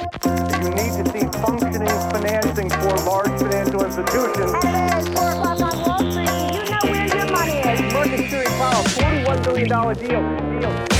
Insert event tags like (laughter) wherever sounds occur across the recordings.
You need to see functioning financing for large financial institutions. Hello, it's 4 o'clock on Wall Street. You know where your money is. Market Security Powell, $41 billion deal. deal.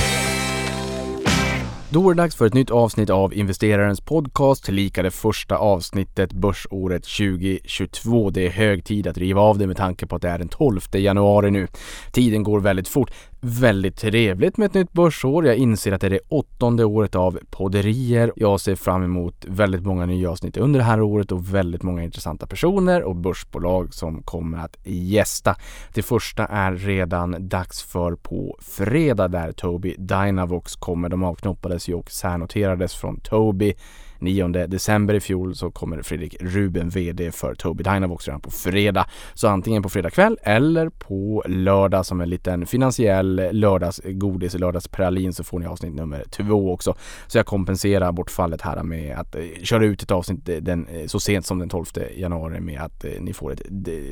Då är det dags för ett nytt avsnitt av Investerarens podcast, tillika det första avsnittet börsåret 2022. Det är hög tid att riva av det med tanke på att det är den 12 januari nu. Tiden går väldigt fort väldigt trevligt med ett nytt börsår. Jag inser att det är det åttonde året av podderier. Jag ser fram emot väldigt många nya avsnitt under det här året och väldigt många intressanta personer och börsbolag som kommer att gästa. Det första är redan dags för på fredag där Tobii Dynavox kommer. De avknoppades ju och särnoterades från Tobii 9 december i fjol så kommer Fredrik Ruben, VD för Tobii Dynavox redan på fredag. Så antingen på fredag kväll eller på lördag som en liten finansiell lördagsgodis, lördagspralin så får ni avsnitt nummer två också. Så jag kompenserar bortfallet här med att eh, köra ut ett avsnitt eh, den, eh, så sent som den 12 januari med att ni får ett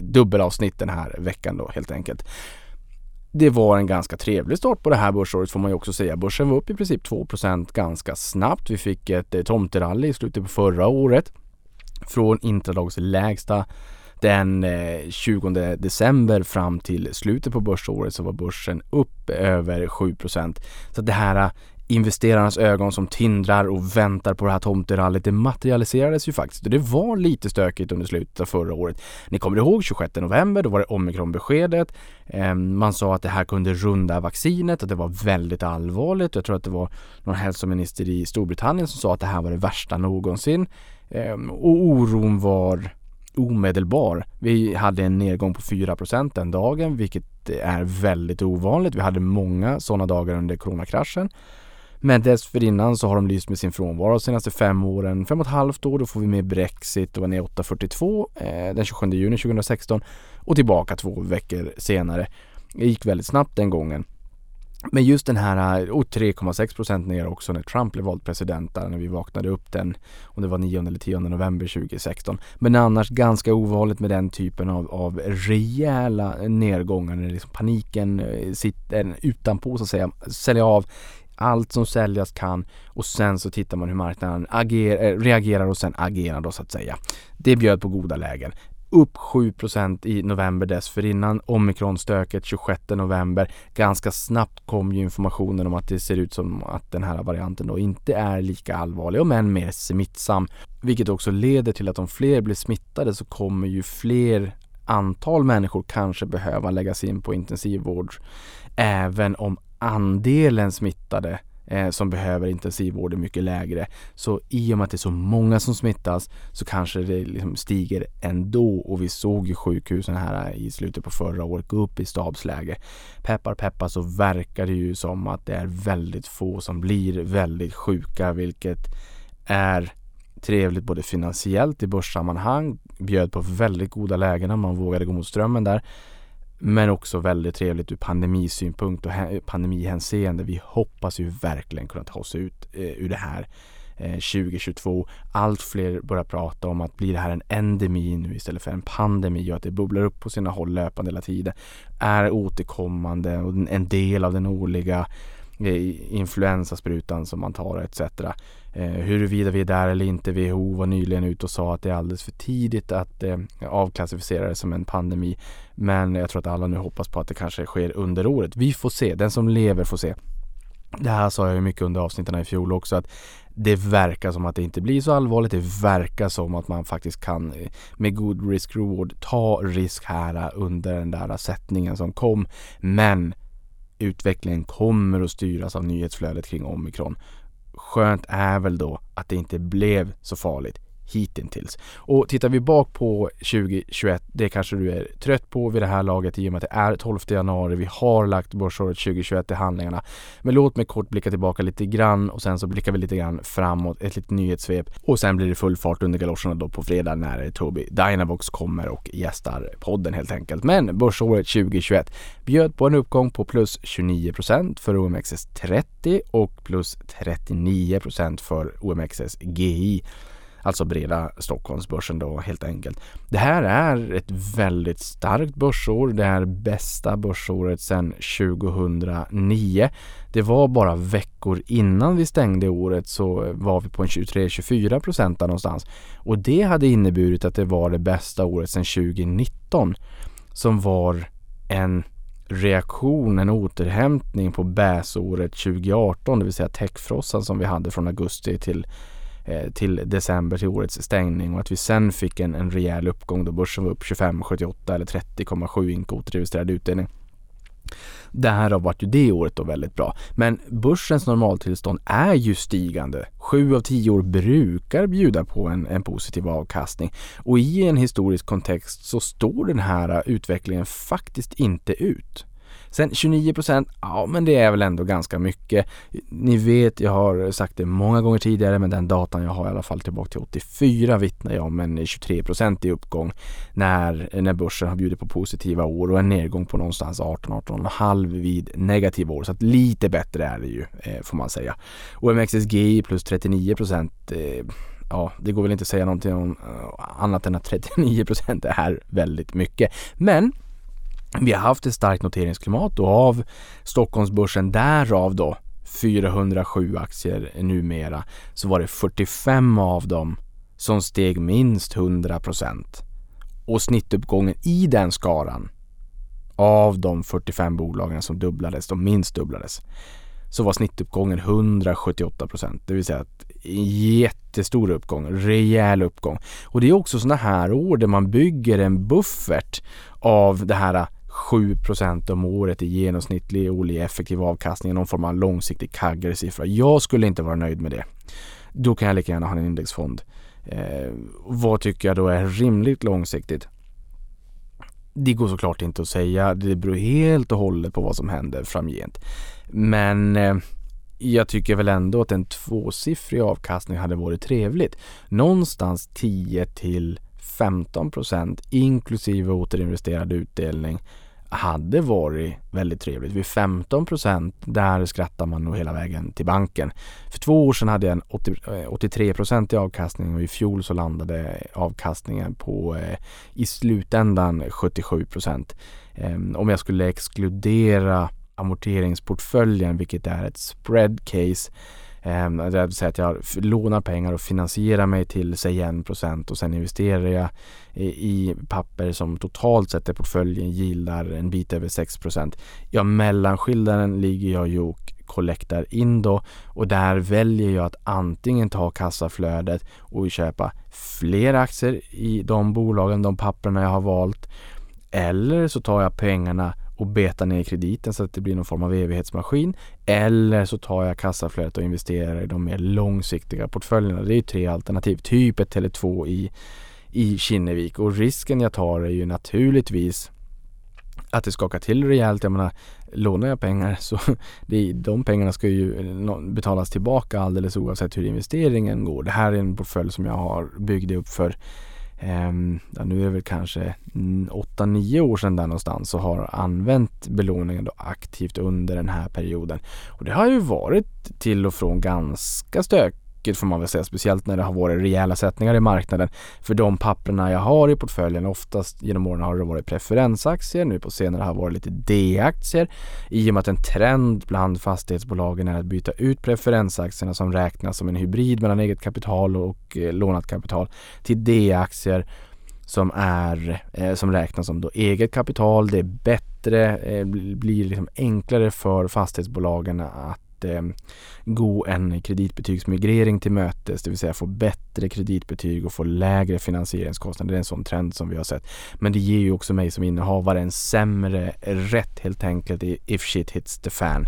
dubbelavsnitt den här veckan då helt enkelt det var en ganska trevlig start på det här börsåret får man ju också säga. Börsen var upp i princip 2% ganska snabbt. Vi fick ett eh, tomterally i slutet på förra året från intradagslägsta den eh, 20 december fram till slutet på börsåret så var börsen upp över 7% Så det här investerarnas ögon som tindrar och väntar på det här tomterallyt, det materialiserades ju faktiskt och det var lite stökigt under slutet av förra året. Ni kommer ihåg 26 november, då var det omikronbeskedet. Ehm, man sa att det här kunde runda vaccinet och det var väldigt allvarligt. Jag tror att det var någon hälsominister i Storbritannien som sa att det här var det värsta någonsin. Ehm, och oron var omedelbar. Vi hade en nedgång på 4% den dagen, vilket är väldigt ovanligt. Vi hade många sådana dagar under coronakraschen. Men dessförinnan så har de lyst med sin frånvaro de senaste fem åren. Fem och ett halvt år, då får vi med Brexit och var ner 8,42 eh, den 27 juni 2016 och tillbaka två veckor senare. Det gick väldigt snabbt den gången. Men just den här, eh, och 3,6 procent ner också när Trump blev vald president där när vi vaknade upp den, om det var 9 eller 10 november 2016. Men annars ganska ovanligt med den typen av, av rejäla eh, nedgångar när liksom paniken eh, sitter utanpå så att säga, sälja av allt som säljas kan och sen så tittar man hur marknaden agerar, eh, reagerar och sen agerar då så att säga. Det bjöd på goda lägen. Upp 7% i november dessförinnan. omikronstöket 26 november. Ganska snabbt kom ju informationen om att det ser ut som att den här varianten då inte är lika allvarlig, om än mer smittsam. Vilket också leder till att om fler blir smittade så kommer ju fler antal människor kanske behöva läggas in på intensivvård. Även om andelen smittade eh, som behöver intensivvård är mycket lägre. Så i och med att det är så många som smittas så kanske det liksom stiger ändå och vi såg ju sjukhusen här i slutet på förra året gå upp i stabsläge. Peppar peppar så verkar det ju som att det är väldigt få som blir väldigt sjuka vilket är trevligt både finansiellt i börssammanhang, bjöd på väldigt goda lägen om man vågade gå mot strömmen där. Men också väldigt trevligt ur pandemisynpunkt och pandemihänseende. Vi hoppas ju verkligen kunna ta oss ut eh, ur det här eh, 2022. Allt fler börjar prata om att blir det här en endemi nu istället för en pandemi och att det bubblar upp på sina håll löpande hela tiden. Är återkommande och en del av den årliga Eh, influensasprutan som man tar etc. Eh, huruvida vi är där eller inte. WHO var nyligen ute och sa att det är alldeles för tidigt att eh, avklassificera det som en pandemi. Men jag tror att alla nu hoppas på att det kanske sker under året. Vi får se. Den som lever får se. Det här sa jag ju mycket under avsnitten i fjol också att det verkar som att det inte blir så allvarligt. Det verkar som att man faktiskt kan eh, med god risk reward ta risk här eh, under den där sättningen som kom. Men utvecklingen kommer att styras av nyhetsflödet kring omikron. Skönt är väl då att det inte blev så farligt hittills. Och tittar vi bak på 2021, det kanske du är trött på vid det här laget i och med att det är 12 januari. Vi har lagt börsåret 2021 i handlingarna. Men låt mig kort blicka tillbaka lite grann och sen så blickar vi lite grann framåt, ett litet nyhetssvep och sen blir det full fart under galoscherna då på fredag när Tobii Dynavox kommer och gästar podden helt enkelt. Men börsåret 2021 bjöd på en uppgång på plus 29% för OMXS30 och plus 39% för OMXS GI. Alltså breda Stockholmsbörsen då helt enkelt. Det här är ett väldigt starkt börsår. Det är bästa börsåret sedan 2009. Det var bara veckor innan vi stängde året så var vi på en 23-24 procent någonstans. Och det hade inneburit att det var det bästa året sedan 2019 som var en reaktion, en återhämtning på bäsåret 2018, det vill säga techfrossan som vi hade från augusti till Eh, till december till årets stängning och att vi sen fick en, en rejäl uppgång då börsen var upp 25,78 eller 30,7 ink registrerad utdelning. Det här har varit ju det året då väldigt bra. Men börsens normaltillstånd är ju stigande. Sju av tio år brukar bjuda på en, en positiv avkastning. Och i en historisk kontext så står den här utvecklingen faktiskt inte ut. Sen 29 procent, ja men det är väl ändå ganska mycket. Ni vet, jag har sagt det många gånger tidigare men den datan jag har i alla fall tillbaka till 84 vittnar jag om en 23 procent i uppgång när, när börsen har bjudit på positiva år och en nedgång på någonstans 18-18,5 vid negativa år. Så att lite bättre är det ju eh, får man säga. OMXSGI plus 39 procent eh, ja, det går väl inte att säga någonting om eh, annat än att 39 procent är väldigt mycket. Men vi har haft ett starkt noteringsklimat och av Stockholmsbörsen därav då 407 aktier numera så var det 45 av dem som steg minst 100 procent. Och snittuppgången i den skaran av de 45 bolagen som dubblades, de minst dubblades, så var snittuppgången 178 procent. Det vill säga att jättestor uppgång, rejäl uppgång. Och det är också sådana här år där man bygger en buffert av det här 7% om året i genomsnittlig årlig effektiv avkastning, någon form av långsiktig kaggare siffra. Jag skulle inte vara nöjd med det. Då kan jag lika gärna ha en indexfond. Eh, vad tycker jag då är rimligt långsiktigt? Det går såklart inte att säga. Det beror helt och hållet på vad som händer framgent. Men eh, jag tycker väl ändå att en tvåsiffrig avkastning hade varit trevligt. Någonstans 10 till 15 procent inklusive återinvesterad utdelning hade varit väldigt trevligt. Vid 15 procent, där skrattar man nog hela vägen till banken. För två år sedan hade jag en 80, 83 eh, procent i avkastning och i fjol så landade avkastningen på eh, i slutändan 77 procent. Eh, om jag skulle exkludera amorteringsportföljen, vilket är ett spread case, Ehm, det vill säga att jag lånar pengar och finansierar mig till säg 1% och sen investerar jag i papper som totalt sett i portföljen gillar en bit över 6%. Ja, mellanskillnaden ligger jag ju och kollektar in då och där väljer jag att antingen ta kassaflödet och köpa fler aktier i de bolagen, de papperna jag har valt eller så tar jag pengarna och beta ner krediten så att det blir någon form av evighetsmaskin. Eller så tar jag kassaflödet och investerar i de mer långsiktiga portföljerna. Det är tre alternativ, typ ett Tele2 i, i Kinnevik. Och risken jag tar är ju naturligtvis att det skakar till rejält. Jag menar, lånar jag pengar så (laughs) det, de pengarna ska ju eh, betalas tillbaka alldeles oavsett hur investeringen går. Det här är en portfölj som jag har byggt upp för Ehm, ja, nu är det väl kanske 8-9 år sedan där någonstans och har använt belåningen då aktivt under den här perioden. Och det har ju varit till och från ganska stökigt får man väl säga, speciellt när det har varit rejäla sättningar i marknaden. För de papperna jag har i portföljen, oftast genom åren har det varit preferensaktier, nu på senare har det varit lite D-aktier. I och med att en trend bland fastighetsbolagen är att byta ut preferensaktierna som räknas som en hybrid mellan eget kapital och eh, lånat kapital till D-aktier som, är, eh, som räknas som då eget kapital. Det är bättre, eh, blir liksom enklare för fastighetsbolagen att eh, gå en kreditbetygsmigrering till mötes, det vill säga få bättre kreditbetyg och få lägre finansieringskostnader. Det är en sån trend som vi har sett. Men det ger ju också mig som innehavare en sämre rätt helt enkelt if shit hits the fan.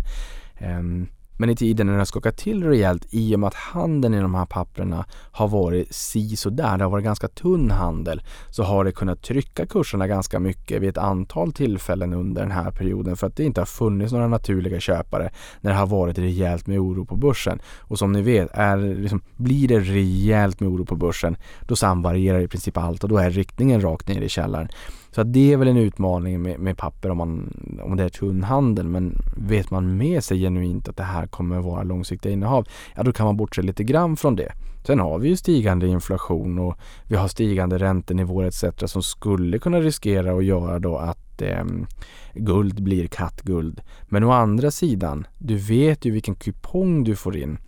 Um, men i tiden när det har skakat till rejält i och med att handeln i de här papperna har varit si där, det har varit ganska tunn handel, så har det kunnat trycka kurserna ganska mycket vid ett antal tillfällen under den här perioden för att det inte har funnits några naturliga köpare när det har varit rejält med oro på börsen. Och som ni vet, är, liksom, blir det rejält med oro på börsen, då samvarierar i princip allt och då är riktningen rakt ner i källaren. Så att det är väl en utmaning med, med papper om, man, om det är tunn handel. Men vet man med sig genuint att det här kommer vara långsiktiga innehav, ja då kan man bortse lite grann från det. Sen har vi ju stigande inflation och vi har stigande räntenivåer etc. som skulle kunna riskera att göra då att eh, guld blir kattguld. Men å andra sidan, du vet ju vilken kupong du får in.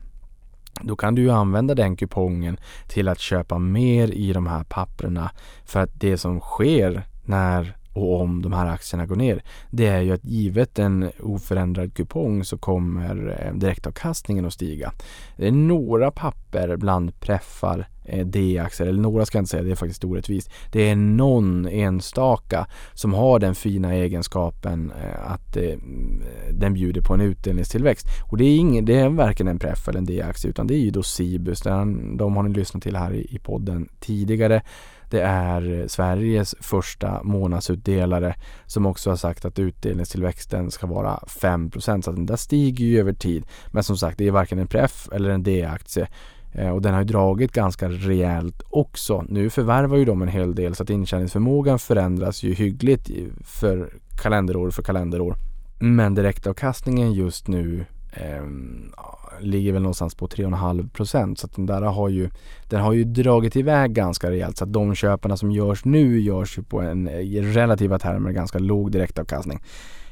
Då kan du ju använda den kupongen till att köpa mer i de här papperna. För att det som sker när och om de här aktierna går ner, det är ju att givet en oförändrad kupong så kommer eh, direktavkastningen att stiga. Det är några papper bland preffar eh, D-aktier, eller några ska jag inte säga, det är faktiskt orättvist. Det är någon enstaka som har den fina egenskapen eh, att mm, den bjuder på en utdelningstillväxt. Och det är, ingen, det är varken en preff eller en D-aktie utan det är ju då Cibus, de har ni lyssnat till här i podden tidigare. Det är Sveriges första månadsutdelare som också har sagt att utdelningstillväxten ska vara 5% så att den där stiger ju över tid. Men som sagt, det är varken en pref eller en D-aktie eh, och den har ju dragit ganska rejält också. Nu förvärvar ju de en hel del så att intjäningsförmågan förändras ju hyggligt för kalenderår för kalenderår. Men direktavkastningen just nu eh, ligger väl någonstans på 3,5 procent så att den där har ju den har ju dragit iväg ganska rejält så att de köparna som görs nu görs ju på en eh, i relativa termer ganska låg direktavkastning.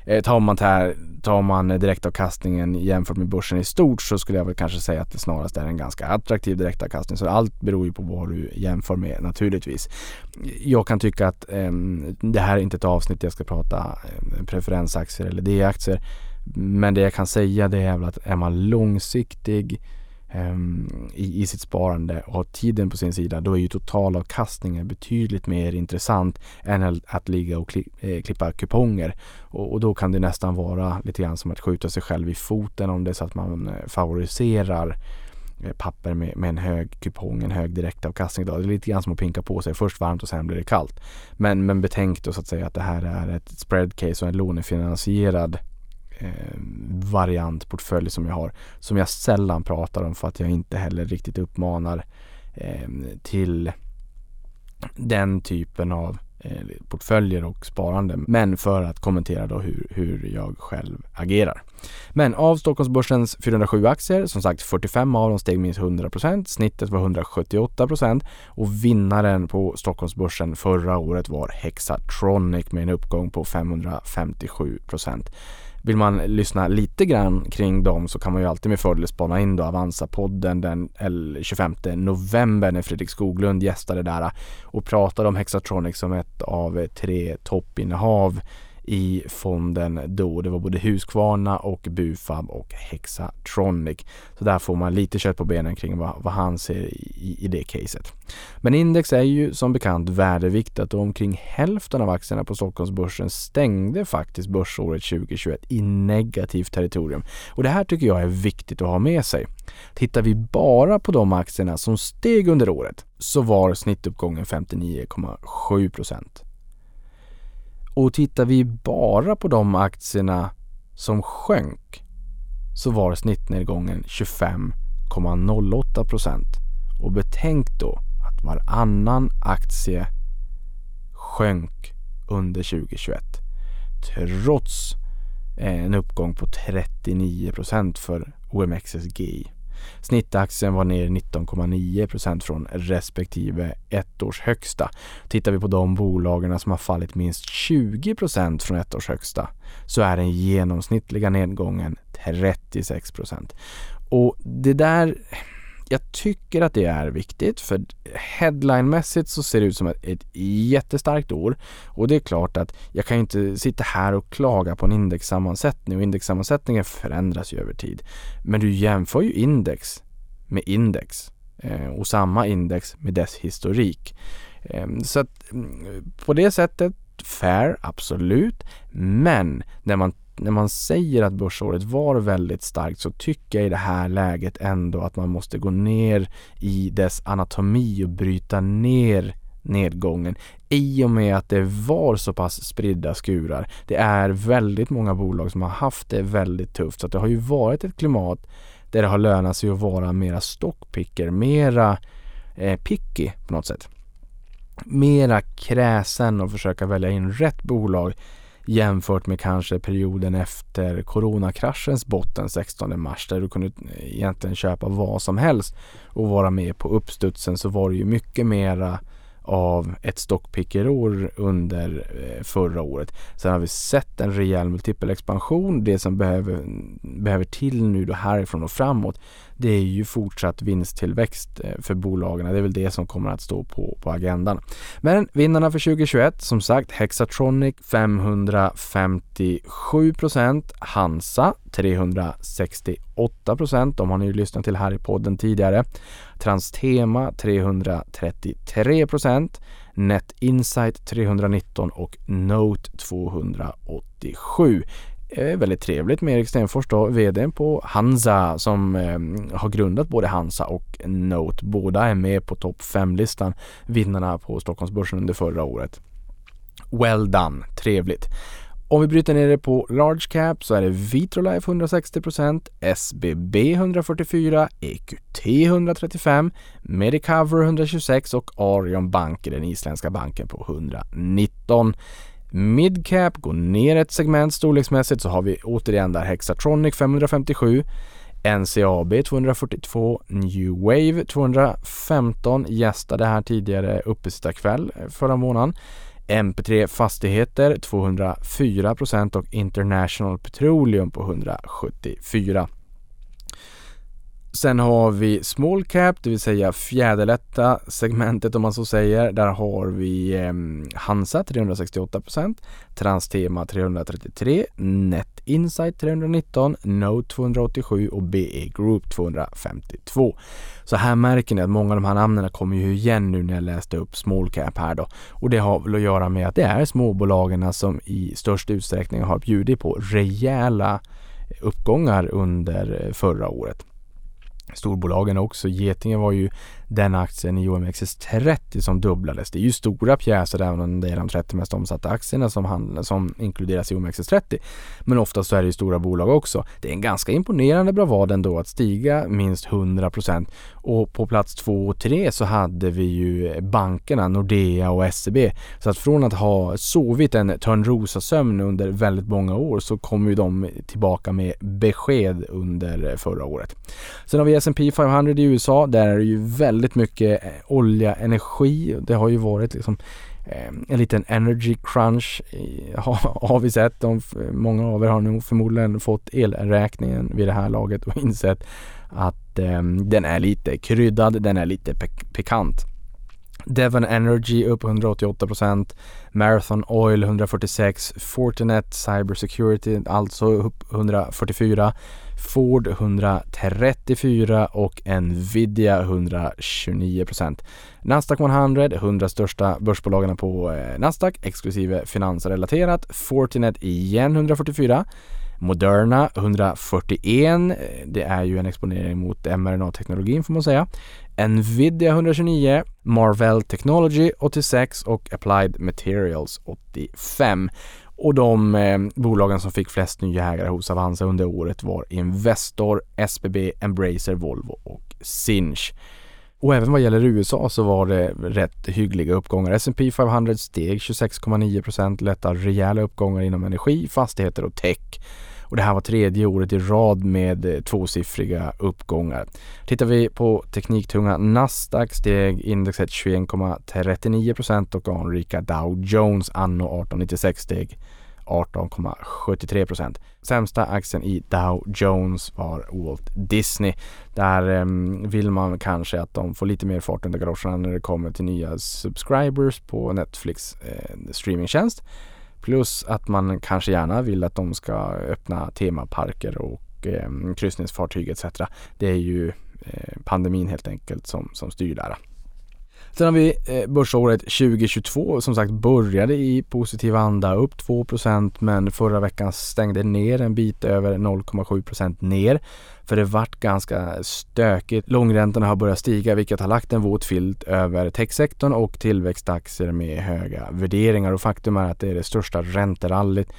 Eh, tar, man här, tar man direktavkastningen jämfört med börsen i stort så skulle jag väl kanske säga att det snarast är en ganska attraktiv direktavkastning. Så allt beror ju på vad du jämför med naturligtvis. Jag kan tycka att eh, det här är inte ett avsnitt där jag ska prata eh, preferensaktier eller D-aktier. Men det jag kan säga det är väl att är man långsiktig um, i, i sitt sparande och har tiden på sin sida då är ju totalavkastningen betydligt mer intressant än att, ligga och kli, eh, klippa kuponger. Och, och, då kan det nästan vara lite grann som att skjuta sig själv i foten om det är så att man eh, favoriserar eh, papper med, med, en hög kupong, en hög direktavkastning. Då. Det är lite grann som att pinka på sig. Först varmt och sen blir det kallt. Men, men betänk då så att säga att det här är ett spread case och en lånefinansierad eh, variantportfölj som jag har. Som jag sällan pratar om för att jag inte heller riktigt uppmanar eh, till den typen av eh, portföljer och sparande. Men för att kommentera då hur, hur jag själv agerar. Men av Stockholmsbörsens 407 aktier, som sagt 45 av dem steg minst 100% Snittet var 178 och vinnaren på Stockholmsbörsen förra året var Hexatronic med en uppgång på 557 vill man lyssna lite grann kring dem så kan man ju alltid med fördel spana in då Avanza-podden den 25 november när Fredrik Skoglund gästade där och pratade om Hexatronic som ett av tre toppinnehav i fonden då. Det var både Husqvarna och Bufab och Hexatronic. Så där får man lite kött på benen kring vad, vad han ser i, i det caset. Men index är ju som bekant värdeviktat och omkring hälften av aktierna på Stockholmsbörsen stängde faktiskt börsåret 2021 i negativt territorium. Och det här tycker jag är viktigt att ha med sig. Tittar vi bara på de aktierna som steg under året så var snittuppgången 59,7 procent. Och tittar vi bara på de aktierna som sjönk så var snittnedgången 25,08 procent. Och betänk då att varannan aktie sjönk under 2021 trots en uppgång på 39 procent för OMXSGI. Snittaktien var ner 19,9% från respektive ett års högsta. Tittar vi på de bolagen som har fallit minst 20% från ett års högsta så är den genomsnittliga nedgången 36% Och det där jag tycker att det är viktigt för headlinemässigt så ser det ut som ett, ett jättestarkt år och det är klart att jag kan ju inte sitta här och klaga på en indexsammansättning och indexsammansättningen förändras ju över tid. Men du jämför ju index med index eh, och samma index med dess historik. Eh, så att mm, på det sättet fair, absolut. Men när man när man säger att börsåret var väldigt starkt så tycker jag i det här läget ändå att man måste gå ner i dess anatomi och bryta ner nedgången i och med att det var så pass spridda skurar. Det är väldigt många bolag som har haft det väldigt tufft så att det har ju varit ett klimat där det har lönat sig att vara mera stockpicker, mera eh, picky på något sätt. mera kräsen och försöka välja in rätt bolag jämfört med kanske perioden efter coronakraschens botten 16 mars där du kunde eh, egentligen köpa vad som helst och vara med på uppstudsen så var det ju mycket mera av ett stockpickerår under eh, förra året. Sen har vi sett en rejäl multipelexpansion. Det som behöver, behöver till nu då härifrån och framåt det är ju fortsatt vinsttillväxt eh, för bolagen. Det är väl det som kommer att stå på, på agendan. Men vinnarna för 2021 som sagt Hexatronic 557 procent, Hansa 368 De har ni ju lyssnat till här i podden tidigare. Transtema 333 procent, Net Insight 319 och Note 287 eh, väldigt trevligt med Erik Stenfors då, VD på Hansa som eh, har grundat både Hansa och Note. Båda är med på topp 5-listan, vinnarna på Stockholmsbörsen under förra året. Well done, trevligt. Om vi bryter ner det på large cap så är det Vitrolife 160%, SBB 144, EQT 135, Medicover 126 och Arion Bank, den isländska banken, på 119. Midcap går ner ett segment storleksmässigt så har vi återigen där Hexatronic 557 NCAB 242, New Wave 215 gästade här tidigare uppesittarkväll eh, förra månaden. MP3 Fastigheter 204 procent och International Petroleum på 174. Sen har vi small cap, det vill säga fjäderlätta segmentet om man så säger. Där har vi eh, Hansa 368% Transtema 333, Net Insight 319, Note 287 och BE Group 252. Så här märker ni att många av de här namnen kommer ju igen nu när jag läste upp small cap här då. Och det har väl att göra med att det är småbolagen som i störst utsträckning har bjudit på rejäla uppgångar under eh, förra året storbolagen också. Getinge var ju den aktien i OMXS30 som dubblades. Det är ju stora pjäser även om det är de 30 mest omsatta aktierna som, handlas, som inkluderas i OMXS30. Men oftast så är det ju stora bolag också. Det är en ganska imponerande bravad ändå att stiga minst 100% och på plats 2 och 3 så hade vi ju bankerna Nordea och SEB. Så att från att ha sovit en Törnrosasömn under väldigt många år så kom ju de tillbaka med besked under förra året. Sen har vi S&P 500 i USA. Där är det ju väldigt mycket eh, olja, energi. Det har ju varit liksom eh, en liten energy crunch (laughs) har vi sett. De, många av er har nog förmodligen fått elräkningen vid det här laget och insett att eh, den är lite kryddad, den är lite pe pikant. Devon Energy upp 188% Marathon Oil 146, Fortinet Cybersecurity alltså upp 144, Ford 134 och Nvidia 129 Nasdaq 100, 100 största börsbolagen på eh, Nasdaq exklusive finansrelaterat. Fortinet igen 144. Moderna 141. Eh, det är ju en exponering mot mRNA-teknologin får man säga. Nvidia 129, Marvell Technology 86 och Applied Materials 85. Och de eh, bolagen som fick flest nya ägare hos Avanza under året var Investor, SBB, Embracer, Volvo och Sinch. Och även vad gäller USA så var det rätt hyggliga uppgångar. S&P 500 steg 26,9% lätta rejäla uppgångar inom energi, fastigheter och tech. Och det här var tredje året i rad med eh, tvåsiffriga uppgångar. Tittar vi på tekniktunga Nasdaq steg indexet 21,39% och anrika Dow Jones anno 1896 steg 18,73% Sämsta aktien i Dow Jones var Walt Disney. Där eh, vill man kanske att de får lite mer fart under galoscherna när det kommer till nya subscribers på Netflix eh, streamingtjänst. Plus att man kanske gärna vill att de ska öppna temaparker och eh, kryssningsfartyg etc. Det är ju eh, pandemin helt enkelt som, som styr där. Sen har vi eh, börsåret 2022 som sagt började i positiv anda upp 2% men förra veckan stängde ner en bit över 0,7% ner. För det vart ganska stökigt. Långräntorna har börjat stiga vilket har lagt en våt filt över techsektorn och tillväxtaktier med höga värderingar och faktum är att det är det största ränterallyt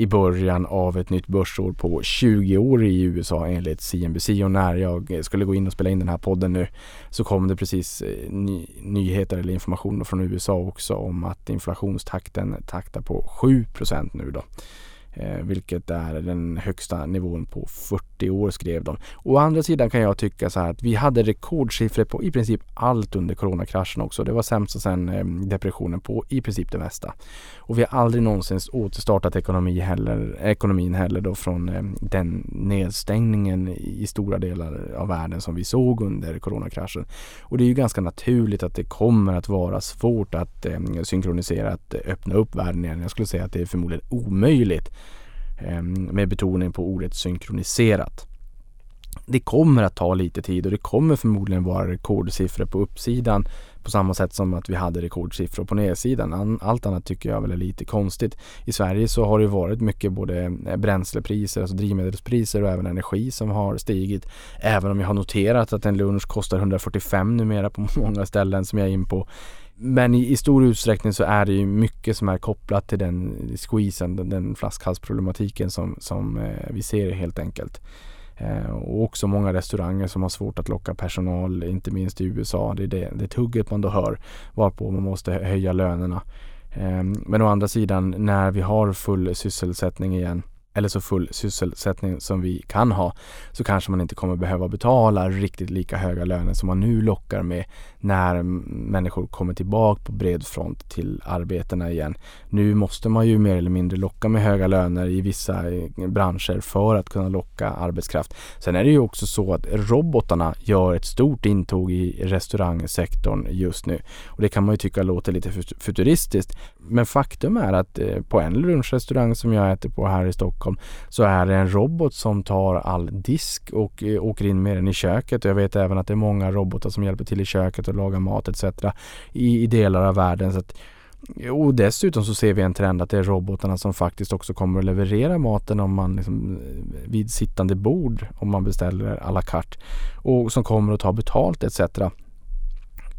i början av ett nytt börsår på 20 år i USA enligt CNBC och när jag skulle gå in och spela in den här podden nu så kom det precis eh, ny, nyheter eller information från USA också om att inflationstakten taktar på 7% nu då. Eh, vilket är den högsta nivån på 40 år skrev de. Å andra sidan kan jag tycka så här att vi hade rekordsiffror på i princip allt under coronakraschen också. Det var sämst sen eh, depressionen på i princip det mesta. Och vi har aldrig någonsin återstartat ekonomi heller, ekonomin heller då från eh, den nedstängningen i stora delar av världen som vi såg under coronakraschen. Och det är ju ganska naturligt att det kommer att vara svårt att synkronisera, att öppna upp världen igen. Jag skulle säga att det är förmodligen omöjligt Ehm, med betoning på ordet synkroniserat. Det kommer att ta lite tid och det kommer förmodligen vara rekordsiffror på uppsidan på samma sätt som att vi hade rekordsiffror på nedsidan. Allt annat tycker jag väl är lite konstigt. I Sverige så har det varit mycket både eh, bränslepriser, alltså drivmedelspriser och även energi som har stigit. Även om jag har noterat att en lunch kostar 145 numera på (laughs) många ställen som jag är in på. Men i, i, stor utsträckning så är det ju mycket som är kopplat till den squeezen, den, den flaskhalsproblematiken som, som eh, vi ser helt enkelt. Eh, och också många restauranger som har svårt att locka personal, inte minst i USA. Det är det, det tugget man då hör, varpå man måste höja lönerna. Eh, men å andra sidan, när vi har full sysselsättning igen eller så full sysselsättning som vi kan ha så kanske man inte kommer behöva betala riktigt lika höga löner som man nu lockar med när människor kommer tillbaka på bred front till arbetena igen. Nu måste man ju mer eller mindre locka med höga löner i vissa eh, branscher för att kunna locka arbetskraft. Sen är det ju också så att robotarna gör ett stort intåg i restaurangsektorn just nu och det kan man ju tycka låter lite futuristiskt. Men faktum är att eh, på en lunchrestaurang som jag äter på här i Stockholm så är det en robot som tar all disk och eh, åker in med den i köket. Jag vet även att det är många robotar som hjälper till i köket och lagar mat etc. i, i delar av världen. Så att, och dessutom så ser vi en trend att det är robotarna som faktiskt också kommer att leverera maten om man liksom, eh, vid sittande bord om man beställer à la carte och som kommer att ta betalt etc.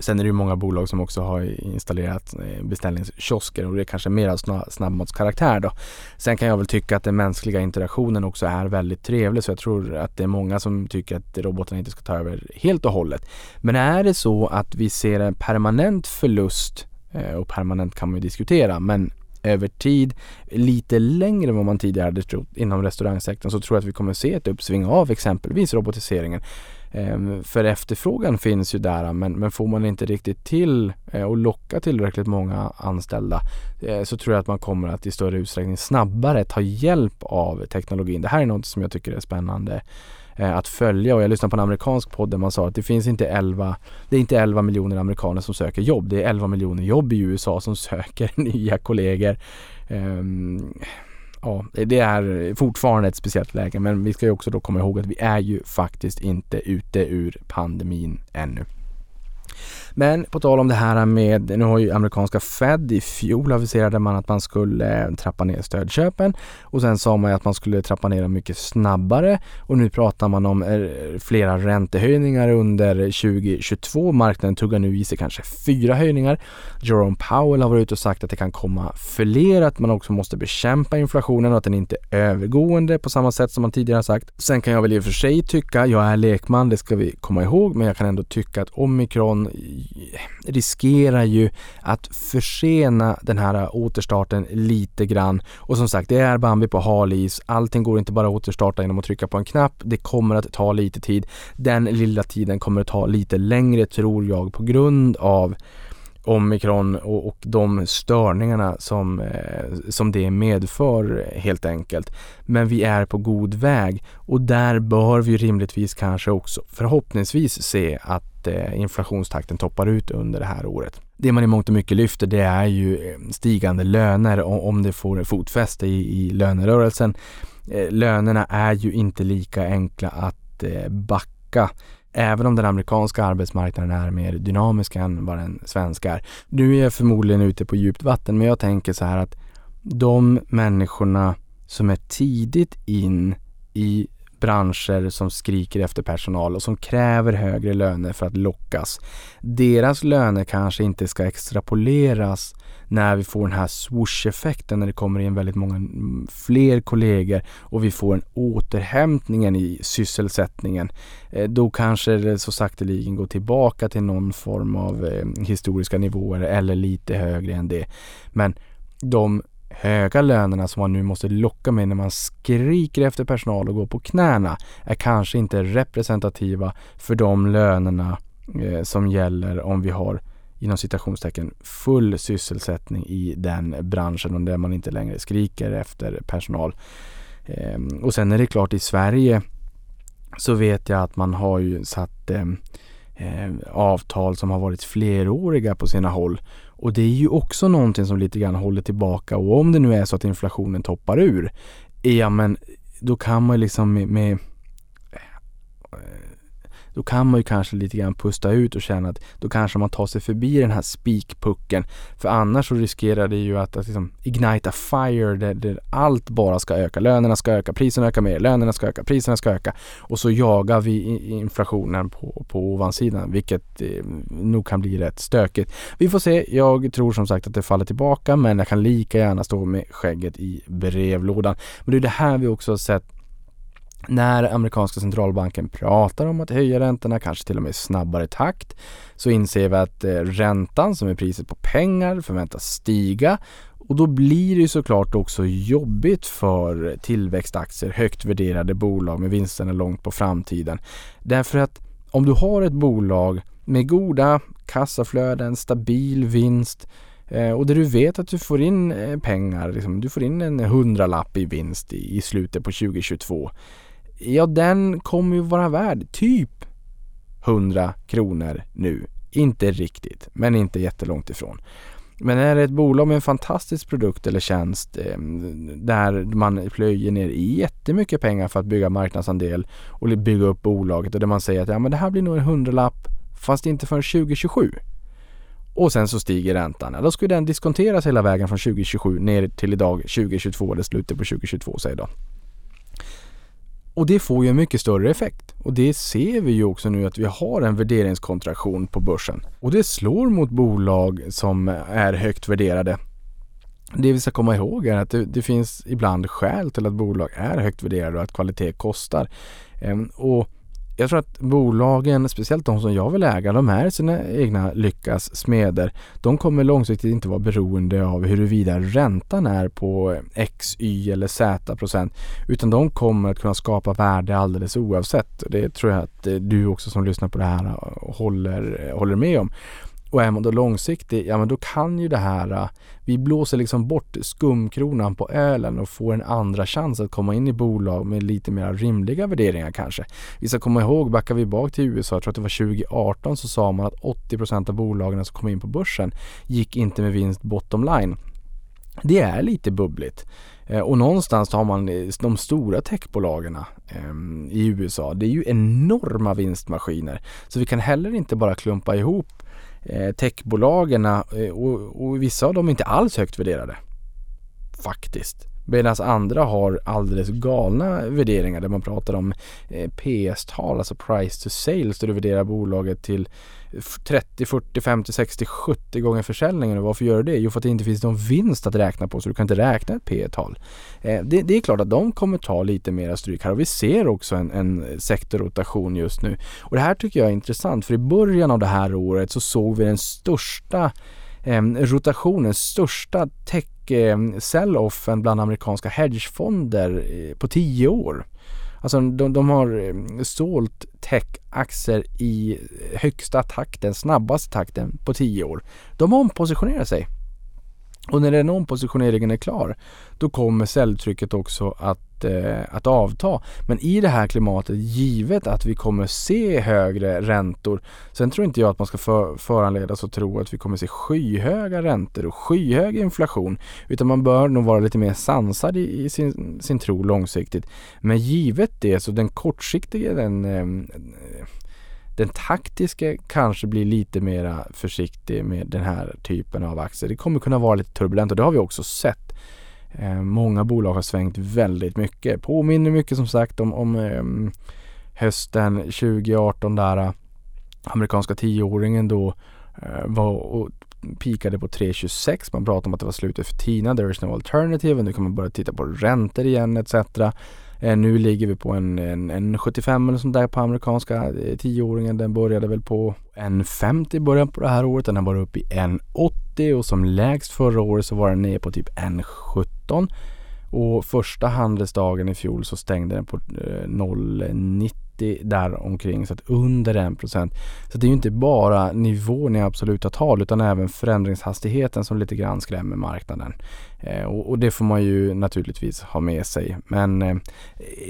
Sen är det ju många bolag som också har installerat eh, beställningskiosker och det är kanske mer av snabbmatskaraktär då. Sen kan jag väl tycka att den mänskliga interaktionen också är väldigt trevlig så jag tror att det är många som tycker att robotarna inte ska ta över helt och hållet. Men är det så att vi ser en permanent förlust eh, och permanent kan man ju diskutera men över tid, lite längre än vad man tidigare hade trott inom restaurangsektorn så tror jag att vi kommer se ett uppsving av exempelvis robotiseringen. Ehm, för efterfrågan finns ju där men, men får man inte riktigt till eh, och locka tillräckligt många anställda eh, så tror jag att man kommer att i större utsträckning snabbare ta hjälp av teknologin. Det här är något som jag tycker är spännande eh, att följa och jag lyssnade på en amerikansk podd där man sa att det finns inte 11, det är inte 11 miljoner amerikaner som söker jobb. Det är 11 miljoner jobb i USA som (laughs) söker nya kollegor. Ehm, Ja, det är fortfarande ett speciellt läge men vi ska ju också då komma ihåg att vi är ju faktiskt inte ute ur pandemin ännu. Men på tal om det här med, nu har ju amerikanska Fed i fjol aviserade man att man skulle eh, trappa ner stödköpen och sen sa man ju att man skulle trappa ner dem mycket snabbare och nu pratar man om eh, flera räntehöjningar under 2022. Marknaden tuggar nu i sig kanske fyra höjningar. Jerome Powell har varit ute och sagt att det kan komma fler, att man också måste bekämpa inflationen och att den inte är övergående på samma sätt som man tidigare har sagt. Sen kan jag väl i och för sig tycka, jag är lekman, det ska vi komma ihåg, men jag kan ändå tycka att omikron riskerar ju att försena den här återstarten lite grann. Och som sagt, det är Bambi på hal is. Allting går inte bara att återstarta genom att trycka på en knapp. Det kommer att ta lite tid. Den lilla tiden kommer att ta lite längre tror jag på grund av omikron och, och de störningarna som, eh, som det medför helt enkelt. Men vi är på god väg och där bör vi rimligtvis kanske också förhoppningsvis se att att eh, inflationstakten toppar ut under det här året. Det man i mångt och mycket lyfter det är ju eh, stigande löner om det får fotfäste i, i lönerörelsen. Eh, lönerna är ju inte lika enkla att backa Även om den amerikanska arbetsmarknaden är mer dynamisk än vad den svenska är. Nu är jag förmodligen ute på djupt vatten men jag tänker så här att de människorna som är tidigt in i branscher som skriker efter personal och som kräver högre löner för att lockas. Deras löner kanske inte ska extrapoleras när vi får den här swoosh-effekten när det kommer in väldigt många mm, fler kollegor och vi får en återhämtningen i sysselsättningen. Eh, då kanske det så sakteligen går tillbaka till någon form av eh, historiska nivåer eller lite högre än det. Men de höga lönerna som man nu måste locka med när man skriker efter personal och går på knäna är kanske inte representativa för de lönerna eh, som gäller om vi har inom citationstecken full sysselsättning i den branschen och där man inte längre skriker efter personal. Eh, och sen är det klart i Sverige så vet jag att man har ju satt eh, eh avtal som har varit fleråriga på sina håll och det är ju också någonting som lite grann håller tillbaka och om det nu är så att inflationen toppar ur, ja men då kan man liksom med, med då kan man ju kanske lite grann pusta ut och känna att då kanske man tar sig förbi den här spikpucken. För annars så riskerar det ju att, att liksom ignite a fire där, där, allt bara ska öka. Lönerna ska öka, priserna ökar mer, lönerna ska öka, priserna ska öka. Och så jagar vi inflationen på, på ovansidan, vilket eh, nog kan bli rätt stökigt. Vi får se. Jag tror som sagt att det faller tillbaka, men jag kan lika gärna stå med skägget i brevlådan. Men det är det här vi också har sett när amerikanska centralbanken pratar om att höja räntorna, kanske till och med i snabbare takt, så inser vi att eh, räntan som är priset på pengar förväntas stiga och då blir det ju såklart också jobbigt för tillväxtaktier, högt värderade bolag med vinsterna långt på framtiden. Därför att om du har ett bolag med goda kassaflöden, stabil vinst eh, och där du vet att du får in eh, pengar, liksom, du får in en hundralapp i vinst i, i slutet på 2022 ja den kommer ju vara värd typ 100 kronor nu. Inte riktigt, men inte jättelångt ifrån. Men är det ett bolag med en fantastisk produkt eller tjänst ehm, där man plöjer ner jättemycket pengar för att bygga marknadsandel och bygga upp bolaget och där man säger att ja, men det här blir nog en hundralapp fast inte förrän 2027. Och sen så stiger räntan. Ja, då skulle den diskonteras hela vägen från 2027 ner till idag 2022 eller slutet på 2022 säger då. Och det får ju en mycket större effekt. Och det ser vi ju också nu att vi har en värderingskontraktion på börsen. Och det slår mot bolag som är högt värderade. Det vi ska komma ihåg är att det, det finns ibland skäl till att bolag är högt värderade och att kvalitet kostar. Ehm, och jag tror att bolagen, speciellt de som jag vill äga, de är sina egna lyckas smeder. De kommer långsiktigt inte vara beroende av huruvida räntan är på X, Y eller Z procent. Utan de kommer att kunna skapa värde alldeles oavsett. Det tror jag att du också som lyssnar på det här eh, håller, eh, håller med om. Och är man då långsiktig, ja men då kan ju det här, äh, vi blåser liksom bort skumkronan på ölen och får en andra chans att komma in i bolag med lite mer rimliga värderingar kanske. Vi ska komma ihåg, backar vi bak till USA, jag tror att det var 2018 så sa man att 80% av bolagen som kom in på börsen gick inte med vinst bottom line. Det är lite bubbligt. Äh, och någonstans har man eh, de stora techbolagen ehm, i USA. Det är ju enorma vinstmaskiner. Så vi kan heller inte bara klumpa ihop eh, techbolagen eh, och, och vissa av dem är inte alls högt värderade. Faktiskt. Medan andra har alldeles galna värderingar där man pratar om eh, PS-tal, alltså price to sales, där du värderar bolaget till 30, 40, 50, 60, 70 gånger försäljningen. Och varför gör du det? Jo, för att det inte finns någon vinst att räkna på så du kan inte räkna ett P tal eh, det, det, är klart att de kommer ta lite mera stryk här och vi ser också en, en sektorrotation just nu. Och det här tycker jag är intressant för i början av det här året så såg vi den största eh, rotationen, största tech-sell-offen ehm, bland amerikanska hedgefonder eh, på 10 år. Alltså de, de har eh, sålt tech-aktier i högsta takten, snabbaste takten på tio år. De ompositionerar sig. Och när den ompositioneringen är klar, då kommer säljtrycket också att, eh, att avta. Men i det här klimatet, givet att vi kommer se högre räntor, sen tror inte jag att man ska för, föranledas att tro att vi kommer se skyhöga räntor och skyhög inflation, utan man bör nog vara lite mer sansad i, i sin, sin tro långsiktigt. Men givet det, så den kortsiktiga, den eh, den taktiska kanske blir lite mera försiktig med den här typen av aktier. Det kommer kunna vara lite turbulent och det har vi också sett. Eh, många bolag har svängt väldigt mycket. Påminner mycket som sagt om, om ehm, eh, hösten 2018 där amerikanska tioåringen då eh, var och pikade på 3,26. Man pratade om att det var slutet för TINA, there is no alternative. Och nu kan man börja titta på räntor igen etc. Eh, nu ligger vi på en, en, en 75 eller sånt där på amerikanska eh, tioåringen. Den började väl på en 50 i början på det här året. Den har varit uppe i en 80 och som lägst förra året så var den nere på typ en 17. Och första handelsdagen i fjol så stängde den på eh, 0,90 90 där omkring så att under 1%. Så det är ju inte bara nivån i absoluta tal utan även förändringshastigheten som lite grann skrämmer marknaden. Eh, och, det får man ju naturligtvis ha med sig. Men eh,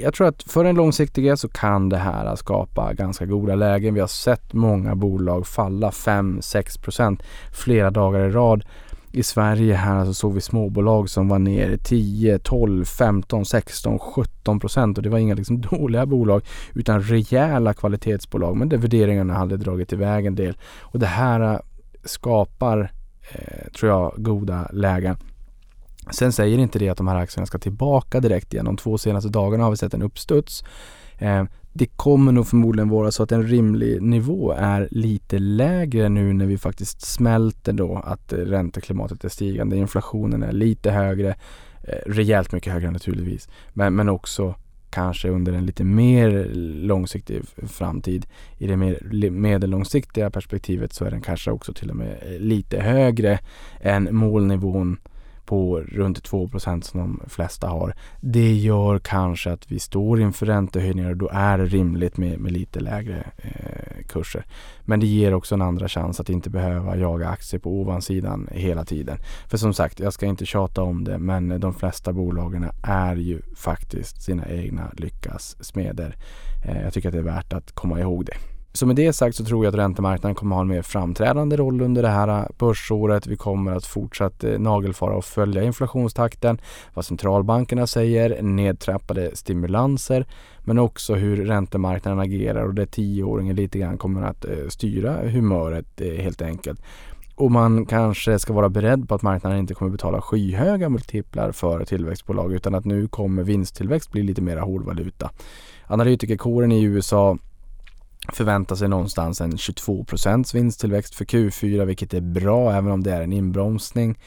jag tror att för den långsiktiga så kan det här skapa ganska goda lägen. Vi har sett många bolag falla 5-6% flera dagar i rad i Sverige här så såg vi småbolag som var ner 10, 12, 15, 16, 17 procent och det var inga liksom (laughs) dåliga bolag utan rejäla kvalitetsbolag men där värderingarna hade dragit iväg en del och det här äh, skapar, eh, tror jag, goda lägen. Sen säger inte det att de här aktierna ska tillbaka direkt igen. De två senaste dagarna har vi sett en uppstuds. Eh, det kommer nog förmodligen vara så att en rimlig nivå är lite lägre nu när vi faktiskt smälter då att eh, ränteklimatet är stigande. Inflationen är lite högre, eh, rejält mycket högre naturligtvis, men, men också kanske under en lite mer långsiktig framtid. I det mer medellångsiktiga perspektivet så är den kanske också till och med eh, lite högre än målnivån på runt 2% som de flesta har. Det gör kanske att vi står inför räntehöjningar och då är det rimligt med, med lite lägre eh, kurser. Men det ger också en andra chans att inte behöva jaga aktier på ovansidan hela tiden. För som sagt, jag ska inte tjata om det men de flesta bolagen är ju faktiskt sina egna lyckas smeder. Eh, jag tycker att det är värt att komma ihåg det. Så med det sagt så tror jag att räntemarknaden kommer ha en mer framträdande roll under det här äh, börsåret. Vi kommer att fortsatt äh, nagelfara och följa inflationstakten, vad centralbankerna säger, nedtrappade stimulanser, men också hur räntemarknaden agerar och det tioåringen lite grann kommer att äh, styra humöret helt enkelt. Och man kanske ska vara beredd på att marknaden inte kommer betala skyhöga multiplar för tillväxtbolag utan att nu kommer vinsttillväxt bli lite mer hårdvaluta. Analytikerkåren i USA förväntar sig någonstans en 22% vinsttillväxt för Q4 vilket är bra även om det är en inbromsning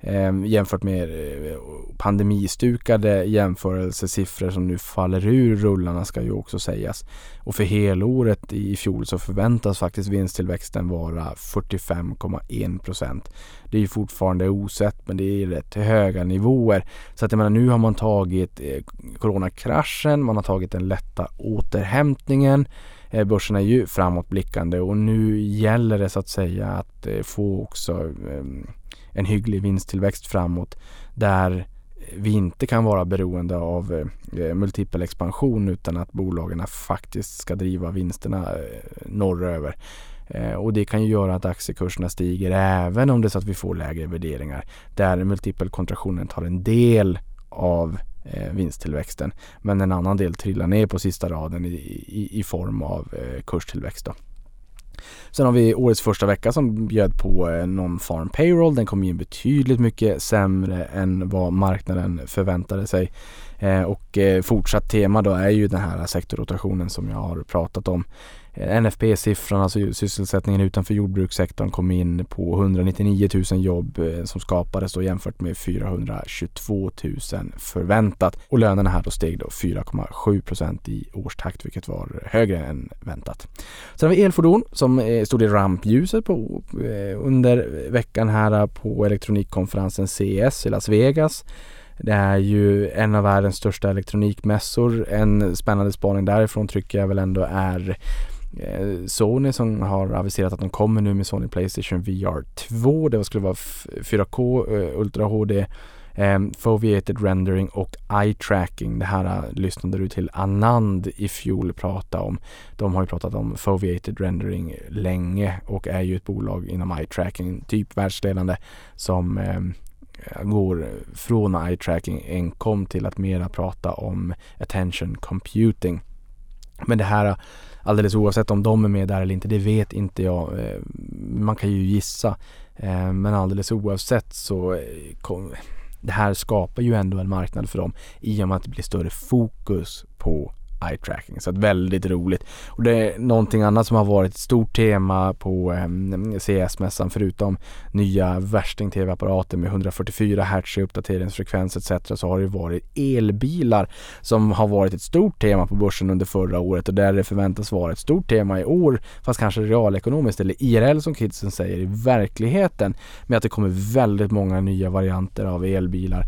eh, jämfört med eh, pandemistukade jämförelsesiffror som nu faller ur rullarna ska ju också sägas. Och för helåret i fjol så förväntas faktiskt vinsttillväxten vara 45,1% Det är ju fortfarande osett men det är rätt höga nivåer. Så att jag menar nu har man tagit eh, coronakraschen, man har tagit den lätta återhämtningen Eh, börsen är ju framåtblickande och nu gäller det så att säga att eh, få också ehm, en hygglig vinsttillväxt framåt där vi inte kan vara beroende av eh, multipel expansion utan att bolagen faktiskt ska driva vinsterna norröver. Och det kan ju göra att aktiekurserna stiger även om det är så att vi får lägre värderingar. Där multipelkontraktionen tar en del av eh, vinsttillväxten. Men en annan del trillar ner på sista raden i, i, i form av eh, kurstillväxt. Då. Sen har vi årets första vecka som bjöd på eh, non-farm payroll. Den kom in betydligt mycket sämre än vad marknaden förväntade sig. Eh, och eh, fortsatt tema då är ju den här sektorrotationen som jag har pratat om. NFP-siffran, alltså sysselsättningen utanför jordbrukssektorn kom in på 199 000 jobb eh, som skapades då jämfört med 422 000 förväntat. Och lönerna här då steg då 4,7 procent i årstakt vilket var högre än väntat. Sen har vi elfordon som stod i rampljuset på, eh, under veckan här på elektronikkonferensen CES i Las Vegas. Det är ju en av världens största elektronikmässor. En spännande spaning därifrån tycker jag väl ändå är Eh, Sony som har aviserat att de kommer nu med Sony Playstation VR 2. Det skulle vara 4K eh, Ultra HD Um, ehm, foveated rendering och eye tracking. Det här eh, lyssnade du till Anand i fjol prata om. De har ju pratat om foveated rendering länge och är ju ett bolag inom eye tracking, typ världsledande som um, går från eye tracking enkom till att mera prata om attention computing. Men det här alldeles oavsett om de är med där eller inte, det vet inte jag. Eh, man kan ju gissa. Eh, men alldeles oavsett så eh, det här skapar ju ändå en marknad för dem i och med att det blir större fokus på eye tracking. Så att väldigt roligt. Och det är någonting annat som har varit ett stort tema på eh, CS-mässan förutom nya värsting-tv-apparater med 144 Hz uppdateringsfrekvens etc. så har det varit elbilar som har varit ett stort tema på börsen under förra året och där det förväntas vara ett stort tema i år fast kanske realekonomiskt eller IRL som kidsen säger i verkligheten med att det kommer väldigt många nya varianter av elbilar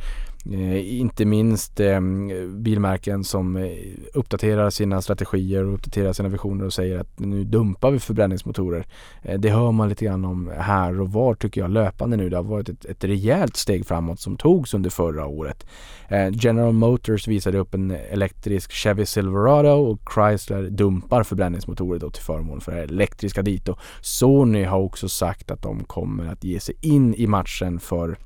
Eh, inte minst eh, bilmärken som eh, uppdaterar sina strategier och uppdaterar sina visioner och säger att nu dumpar vi förbränningsmotorer. Eh, det hör man lite grann om här och var tycker jag löpande nu. Det har varit ett, ett rejält steg framåt som togs under förra året. Eh, General Motors visade upp en elektrisk Chevy Silverado och Chrysler dumpar förbränningsmotorer då till förmån för elektriska dito. Sony har också sagt att de kommer att ge sig in i matchen för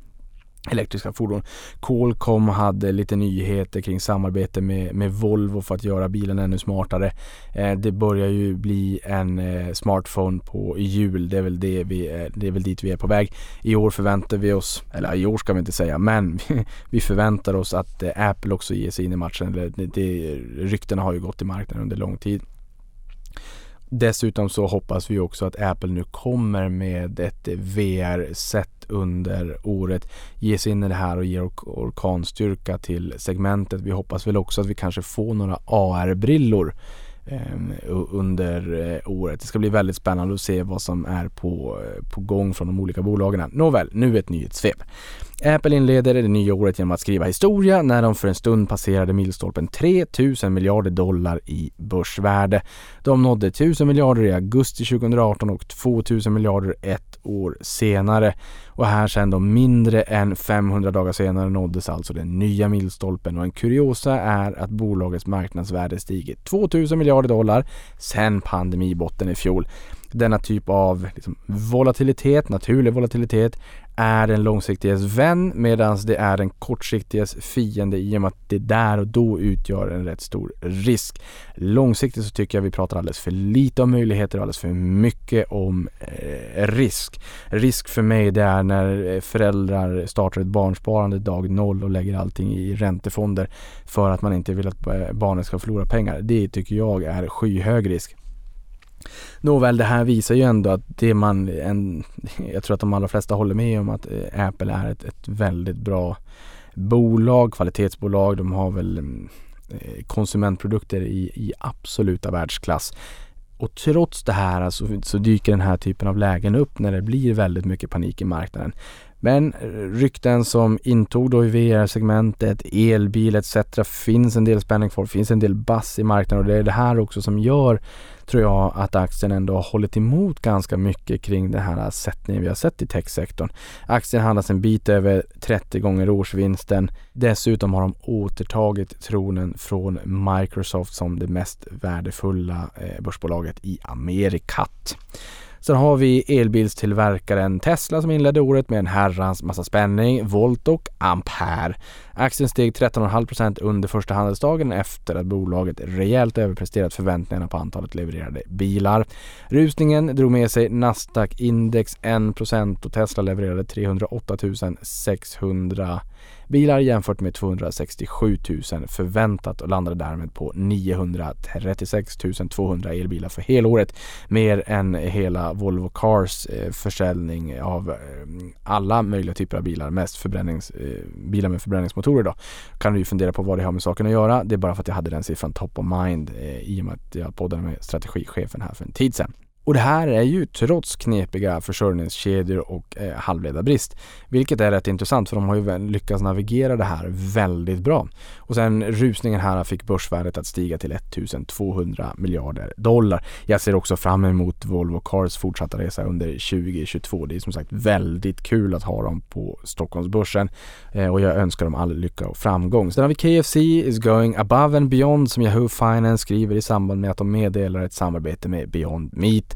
elektriska fordon. Qualcomm hade lite nyheter kring samarbete med, med Volvo för att göra bilen ännu smartare. Eh, det börjar ju bli en eh, smartphone på jul. Det är, väl det, vi, eh, det är väl dit vi är på väg. I år förväntar vi oss, eller i år ska vi inte säga, men (laughs) vi förväntar oss att eh, Apple också ger sig in i matchen. Det, det, ryktena har ju gått i marknaden under lång tid. Dessutom så hoppas vi också att Apple nu kommer med ett VR-set under året, ge sig in i det här och ger orkanstyrka till segmentet. Vi hoppas väl också att vi kanske får några AR-brillor ehm, under eh, året. Det ska bli väldigt spännande att se vad som är på, eh, på gång från de olika bolagen. Nåväl, nu ett nyhetssvep. Apple inleder det nya året genom att skriva historia när de för en stund passerade milstolpen 3000 miljarder dollar i börsvärde. De nådde 1000 miljarder i augusti 2018 och 2000 miljarder ett år senare. Och här sen då mindre än 500 dagar senare nåddes alltså den nya milstolpen och en kuriosa är att bolagets marknadsvärde stigit 2000 miljarder dollar sen pandemibotten i fjol. Denna typ av liksom, volatilitet, naturlig volatilitet, är den långsiktiges vän medan det är den kortsiktiges fiende i och med att det där och då utgör en rätt stor risk. Långsiktigt så tycker jag vi pratar alldeles för lite om möjligheter och alldeles för mycket om eh, risk. Risk för mig det är när eh, föräldrar startar ett barnsparande dag noll och lägger allting i räntefonder för att man inte vill att eh, barnet ska förlora pengar. Det tycker jag är skyhög risk. Nåväl, det här visar ju ändå att det man, en, jag tror att de allra flesta håller med om att eh, Apple är ett, ett väldigt bra bolag, kvalitetsbolag. De har väl mm, eh, konsumentprodukter i, i absoluta världsklass. Och trots det här så, så dyker den här typen av lägen upp när det blir väldigt mycket panik i marknaden. Men rykten som intog då i VR-segmentet, elbil etc. finns en del spänning kvar, finns en del bass i marknaden och det är det här också som gör tror jag att aktien ändå har hållit emot ganska mycket kring den här sättningen vi har sett i techsektorn. Aktien handlas en bit över 30 gånger årsvinsten. Dessutom har de återtagit tronen från Microsoft som det mest värdefulla eh, börsbolaget i Amerikat. Sen har vi elbilstillverkaren Tesla som inledde året med en herrans massa spänning, volt och ampere. Aktien steg 13,5% under första handelsdagen efter att bolaget rejält överpresterat förväntningarna på antalet levererade bilar. Rusningen drog med sig Nasdaq index 1% och Tesla levererade 308 600 bilar jämfört med 267 000 förväntat och landade därmed på 936 200 elbilar för helåret. Mer än hela Volvo Cars eh, försäljning av eh, alla möjliga typer av bilar, mest förbrännings, eh, bilar med förbränningsmotorer då. Kan du ju fundera på vad det har med saken att göra. Det är bara för att jag hade den siffran top of mind i och med att jag poddade med strategichefen här för en tid sedan. Och det här är ju trots knepiga försörjningskedjor och eh, halvledarbrist. Vilket är rätt intressant för de har ju lyckats navigera det här väldigt bra. Och sen rusningen här fick börsvärdet att stiga till 1200 miljarder dollar. Jag ser också fram emot Volvo Cars fortsatta resa under 2022. Det är som sagt väldigt kul att ha dem på Stockholmsbörsen eh, och jag önskar dem all lycka och framgång. Sen har vi KFC is going above and beyond som Yahoo Finance skriver i samband med att de meddelar ett samarbete med Beyond Meat.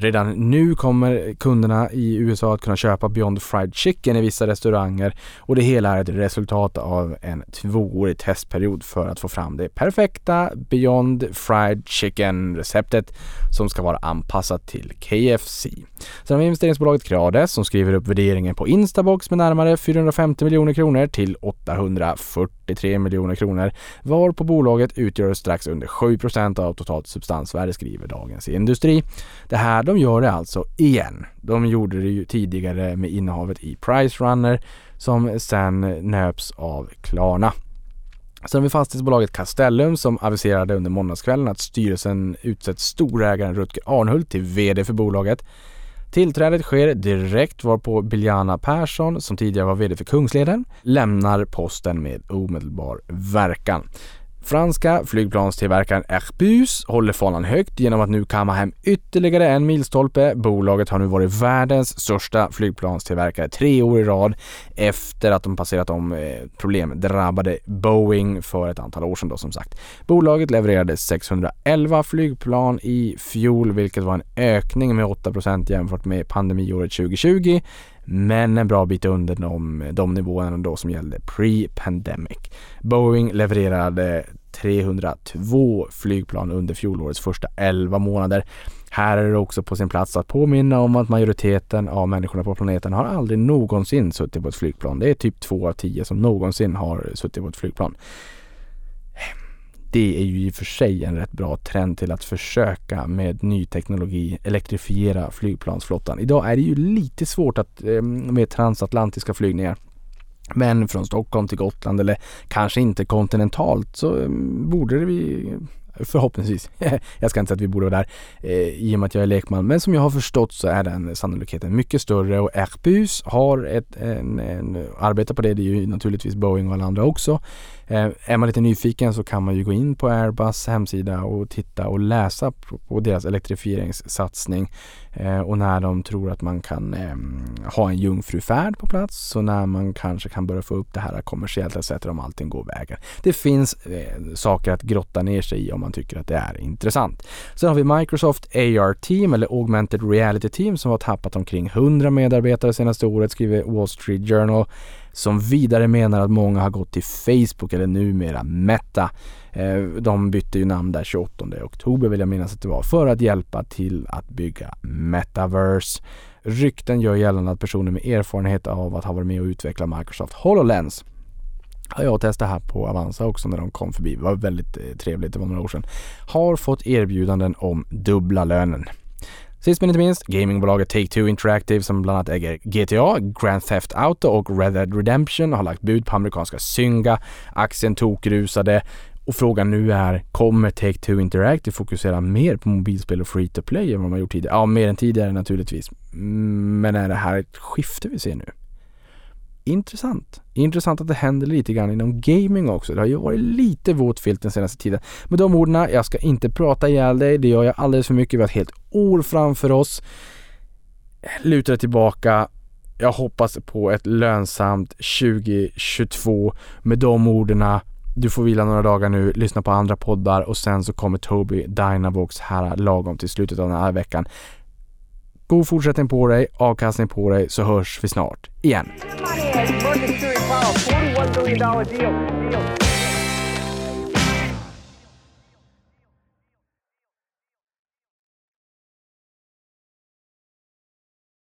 Redan nu kommer kunderna i USA att kunna köpa Beyond Fried Chicken i vissa restauranger och det hela är ett resultat av en tvåårig testperiod för att få fram det perfekta Beyond Fried Chicken-receptet som ska vara anpassat till KFC. Sen har vi investeringsbolaget Creades som skriver upp värderingen på Instabox med närmare 450 miljoner kronor till 843 miljoner kronor var på bolaget utgör strax under 7% av totalt substansvärde skriver Dagens Industri. Det här de gör det alltså igen. De gjorde det ju tidigare med innehavet i Price Runner som sen nöps av Klarna. Sen har vi fastighetsbolaget Castellum som aviserade under måndagskvällen att styrelsen utsett storägaren Rutger Arnhult till VD för bolaget. Tillträdet sker direkt varpå Biljana Persson, som tidigare var VD för Kungsleden, lämnar posten med omedelbar verkan. Franska flygplanstillverkaren Airbus håller fanan högt genom att nu kamma hem ytterligare en milstolpe. Bolaget har nu varit världens största flygplanstillverkare tre år i rad efter att de passerat om eh, problemdrabbade Boeing för ett antal år sedan då som sagt. Bolaget levererade 611 flygplan i fjol vilket var en ökning med 8% jämfört med pandemiåret 2020 men en bra bit under de, de nivåerna då som gällde pre-pandemic. Boeing levererade 302 flygplan under fjolårets första 11 månader. Här är det också på sin plats att påminna om att majoriteten av människorna på planeten har aldrig någonsin suttit på ett flygplan. Det är typ två av tio som någonsin har suttit på ett flygplan det är ju i och för sig en rätt bra trend till att försöka med ny teknologi elektrifiera flygplansflottan. Idag är det ju lite svårt att, ehm, med transatlantiska flygningar. Men från Stockholm till Gotland eller kanske inte kontinentalt så ehm, borde det vi Förhoppningsvis. (laughs) jag ska inte säga att vi borde vara där eh, i och med att jag är lekman. Men som jag har förstått så är den sannolikheten mycket större och Airbus har ett, en, en, arbetar på det. Det är ju naturligtvis Boeing och alla andra också. Eh, är man lite nyfiken så kan man ju gå in på Airbus hemsida och titta och läsa på, på deras elektrifieringssatsning eh, och när de tror att man kan eh, ha en jungfrufärd på plats och när man kanske kan börja få upp det här kommersiellt etc. om allting går vägen. Det finns eh, saker att grotta ner sig i om man tycker att det är intressant. Sen har vi Microsoft AR Team eller Augmented Reality Team som har tappat omkring 100 medarbetare senaste året skriver Wall Street Journal som vidare menar att många har gått till Facebook eller numera Meta. Eh, de bytte ju namn där 28 oktober vill jag minnas att det var för att hjälpa till att bygga Metaverse. Rykten gör gällande att personer med erfarenhet av att ha varit med och utvecklat Microsoft HoloLens har jag testat här på Avanza också när de kom förbi. Det var väldigt eh, trevligt, det var några år sedan. Har fått erbjudanden om dubbla lönen. Sist men inte minst, gamingbolaget Take-Two Interactive som bland annat äger GTA, Grand Theft Auto och Red Dead Redemption har lagt bud på amerikanska Synga. Aktien tokrusade och frågan nu är, kommer Take-Two Interactive fokusera mer på mobilspel och free to play än vad de har gjort tidigare? Ja, mer än tidigare naturligtvis. Mm, men är det här ett skifte vi ser nu? Intressant. Intressant att det händer lite grann inom gaming också. Det har ju varit lite våt filt den senaste tiden. Med de orden, jag ska inte prata ihjäl dig. Det gör jag alldeles för mycket. Vi har ett helt år framför oss. Luta dig tillbaka. Jag hoppas på ett lönsamt 2022. Med de orden, du får vila några dagar nu, lyssna på andra poddar och sen så kommer Toby Dynavox här lagom till slutet av den här veckan. God fortsättning på dig, avkastning på dig, så hörs vi snart igen.